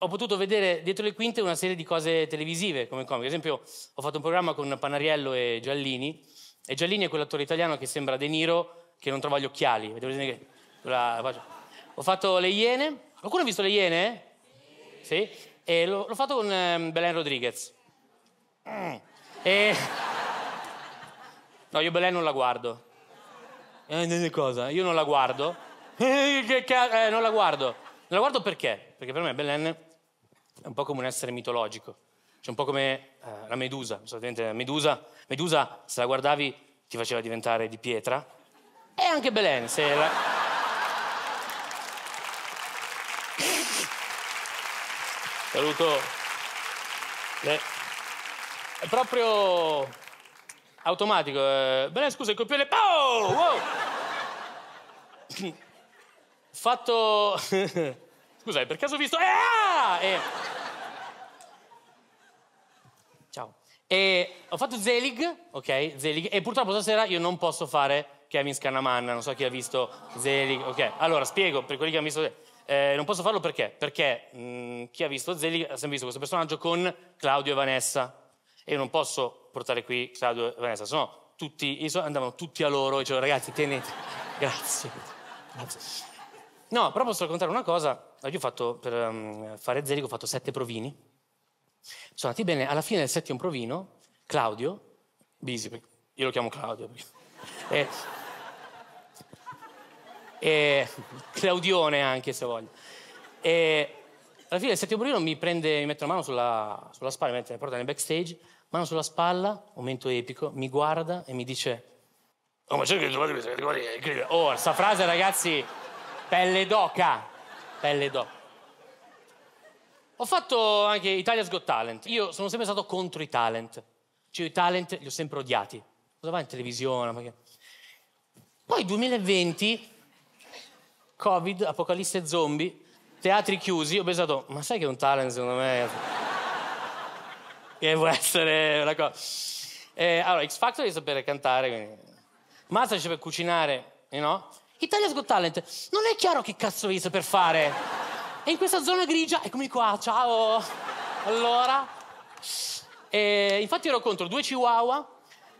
ho potuto vedere dietro le quinte una serie di cose televisive come comico. Ad esempio, ho fatto un programma con Panariello e Giallini, e Giallini è quell'attore italiano che sembra De Niro che non trova gli occhiali. Vedete che. Ho fatto Le Iene. Qualcuno ha visto Le Iene? Sì. E l'ho, l'ho fatto con um, Belen Rodriguez. Mm. E... No, io Belen non la guardo. Eh, cosa? Io non la guardo. Eh, non la guardo. Non la guardo perché? Perché per me Belen è un po' come un essere mitologico. Cioè un po' come eh, la Medusa. Solitamente Medusa, Medusa, se la guardavi, ti faceva diventare di pietra. E anche Belen, se la... Saluto. Le... È proprio automatico. Eh. Bene, scusa, il copione. Oh! Wow! Fatto. Scusa, per caso ho visto. Ah! E... Ciao. E ho fatto Zelig, ok? Zelig. E purtroppo stasera io non posso fare Kevin Scanamanna. Non so chi ha visto Zelig. Ok, allora spiego per quelli che hanno visto. Eh, non posso farlo perché? Perché mh, mm, chi ha visto Zelig ha sempre visto questo personaggio con Claudio e Vanessa. E io non posso portare qui Claudio e Vanessa, se no tutti, andavano tutti a loro e dicevo ragazzi tenete, grazie, grazie. No, però posso raccontare una cosa. Io ho fatto, per um, fare Zelig, ho fatto sette provini. Sono andati bene, alla fine del settimo provino, Claudio, Bisi, io lo chiamo Claudio, e, e Claudione anche se voglio. E alla fine del settimo provino mi prende, mi mette una mano sulla, sulla spalla, mi, mette, mi porta nel backstage mano sulla spalla, momento epico, mi guarda e mi dice Oh, ma c'è che trovate Oh, sta frase, ragazzi, pelle d'oca. Pelle d'oca. Ho fatto anche Italia's Got Talent. Io sono sempre stato contro i talent. Cioè, i talent li ho sempre odiati. Cosa va in televisione? Perché... Poi 2020, Covid, apocalisse zombie, teatri chiusi, ho pensato, ma sai che un talent secondo me che può essere una cosa. Eh, allora, X Factor devi sapere cantare, quindi... Masterchef per cucinare, you know? Italia's Got Talent, non è chiaro che cazzo devi saper fare. E in questa zona grigia, eccomi qua, ciao. Allora, e infatti ero contro due chihuahua,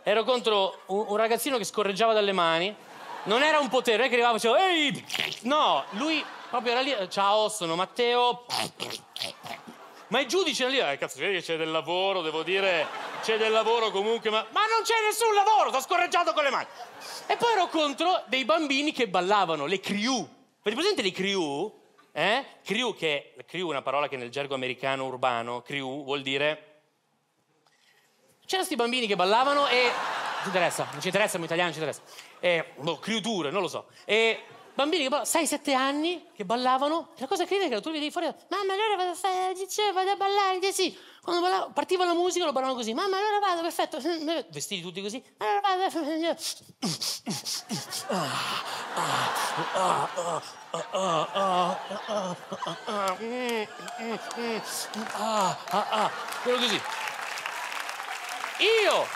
ero contro un, un, ragazzino che scorreggiava dalle mani. Non era un potere, non che arrivava e facevo, ehi! No, lui proprio era lì, ciao, sono Matteo. Ma i giudici lì, eh, cazzo, vedi che c'è del lavoro, devo dire, c'è del lavoro comunque, ma, ma non c'è nessun lavoro, sto scorreggiato con le mani. E poi ero contro dei bambini che ballavano, le crew. Avete presente le crew? Eh? Crew, che crew è una parola che nel gergo americano urbano, crew vuol dire... C'erano questi bambini che ballavano e... Non ci interessa, non ci interessa, siamo italiani, non ci interessa. E, boh, crew tour, non lo so. E bambini che ballavano, 6-7 anni che ballavano, la cosa critica è che tu vedi fuori, mamma allora vado a fare, dice, vado a ballare, sì. Quando ballavo, partiva la musica lo ballavano così, mamma allora vado, perfetto, vestiti tutti così, allora vado, quello così. Io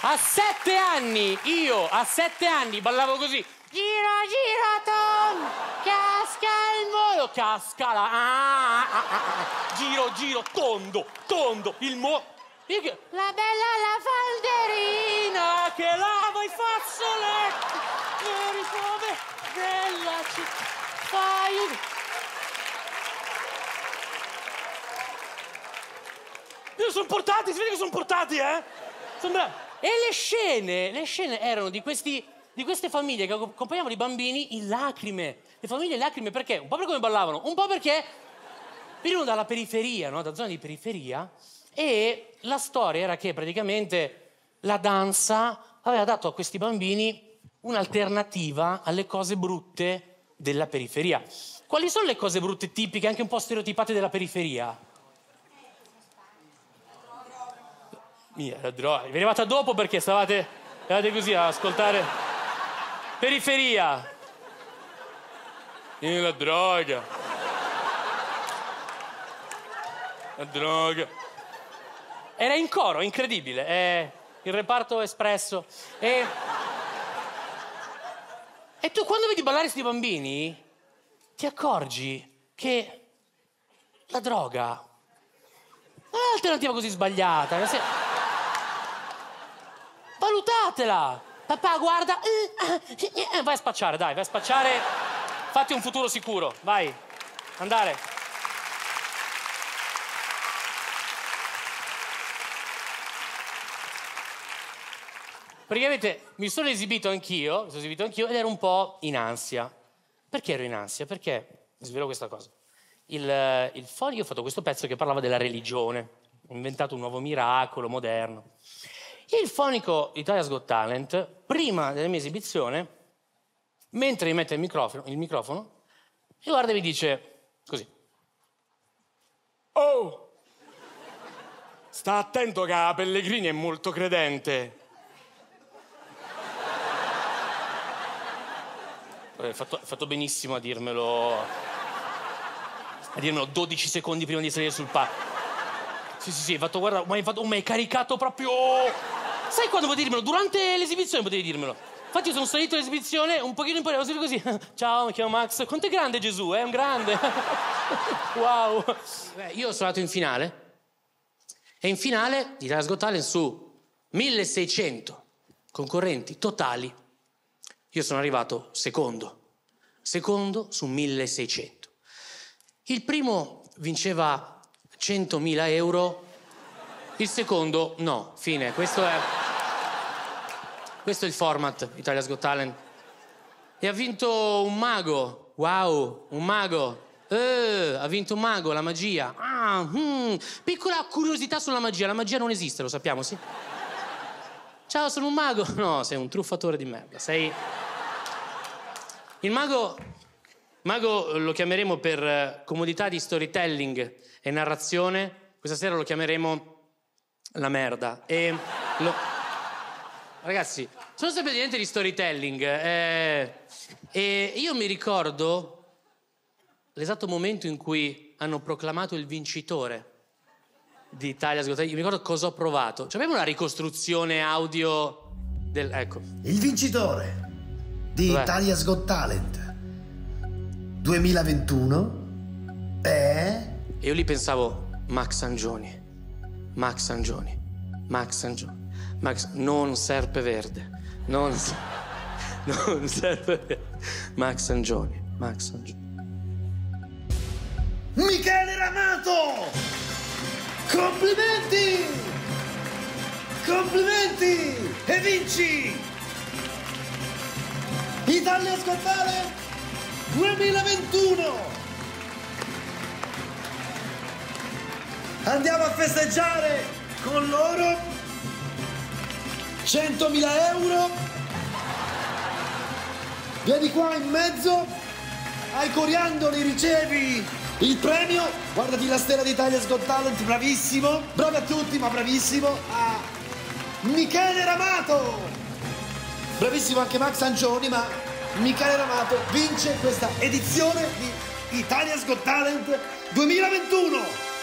a sette anni, io a sette anni ballavo così. Gira, gira, Tom! Casca il mondo! Casca la... Ah, ah, ah, ah. Giro, giro, tondo, tondo, il mo... La bella la falderina che lava i fazzoletti e rimuove della città. Fai... Io sono portati, si vede che sono portati, eh? Sono bravi. E le scene, le scene erano di questi di queste famiglie che accompagnavano i bambini in lacrime. Le famiglie in lacrime perché? Un po' per come ballavano, un po' perché venivano dalla periferia, no? da zona di periferia, e la storia era che praticamente la danza aveva dato a questi bambini un'alternativa alle cose brutte della periferia. Quali sono le cose brutte tipiche, anche un po' stereotipate della periferia? Mia, la droga. Vi è arrivata dopo perché stavate, stavate così a ascoltare. Periferia. E la droga. La droga. Era in coro, incredibile. È il reparto espresso. E... e tu quando vedi ballare questi bambini, ti accorgi che La droga. Non è un'alternativa così sbagliata. Se... Valutatela. Papà, guarda. Eh, vai a spacciare, dai, vai a spacciare. Fatti un futuro sicuro. Vai. Andare. Praticamente mi sono esibito anch'io, mi sono esibito anch'io ed ero un po' in ansia. Perché ero in ansia? Perché, svelo questa cosa, il, il Fonico, io ho fatto questo pezzo che parlava della religione, ho inventato un nuovo miracolo moderno. Il fonico Italia's Got Talent, prima della mia esibizione, mentre mi mette il microfono, il microfono mi guarda e mi dice così. Oh! Sta attento che Pellegrini è molto credente. Hai fatto, fatto, benissimo a dirmelo. A dirmelo 12 secondi prima di salire sul palco. Sì, sì, sì, hai fatto, guarda, ma hai, fatto, ma hai caricato proprio. Sai quando potevi dirmelo? Durante l'esibizione potevi dirmelo. Infatti io sono salito all'esibizione un pochino in poi, così. Ciao, mi chiamo Max. Quanto è grande Gesù, è eh? un grande. wow. Beh, io sono andato in finale. E in finale di Got Talent su 1600 concorrenti totali io sono arrivato secondo, secondo su 1600. Il primo vinceva 100.000 euro, il secondo no, fine. Questo è, questo è il format Italia's Got Talent. E ha vinto un mago, wow, un mago. Eh, ha vinto un mago, la magia. Ah, hmm. Piccola curiosità sulla magia, la magia non esiste, lo sappiamo, sì? Ciao, sono un mago. No, sei un truffatore di merda. Sei il mago, mago lo chiameremo per eh, comodità di storytelling e narrazione. Questa sera lo chiameremo la merda. E lo... Ragazzi, sono sempre niente di storytelling. Eh, e io mi ricordo l'esatto momento in cui hanno proclamato il vincitore di Italia's Got Talent. Io mi ricordo cosa ho provato. Cioè, abbiamo una ricostruzione audio del... Ecco. Il vincitore di Beh. Italia's Got Talent 2021 è... E io lì pensavo, Max Angioni, Max Angioni, Max Angioni, Max, non serpe verde, non, non serpe verde, Max Angioni, Max Angioni. Michele Ramato! Complimenti! Complimenti! E vinci Italia Scottale 2021 andiamo a festeggiare con loro 100.000 euro. Vieni qua in mezzo. Ai coriandoli ricevi il premio. Guardati la stella d'Italia Got Talent bravissimo. Bravi a tutti ma bravissimo. A Michele Ramato. Bravissimo anche Max Angioni, ma Michele Ramato vince questa edizione di Italia's Got Talent 2021.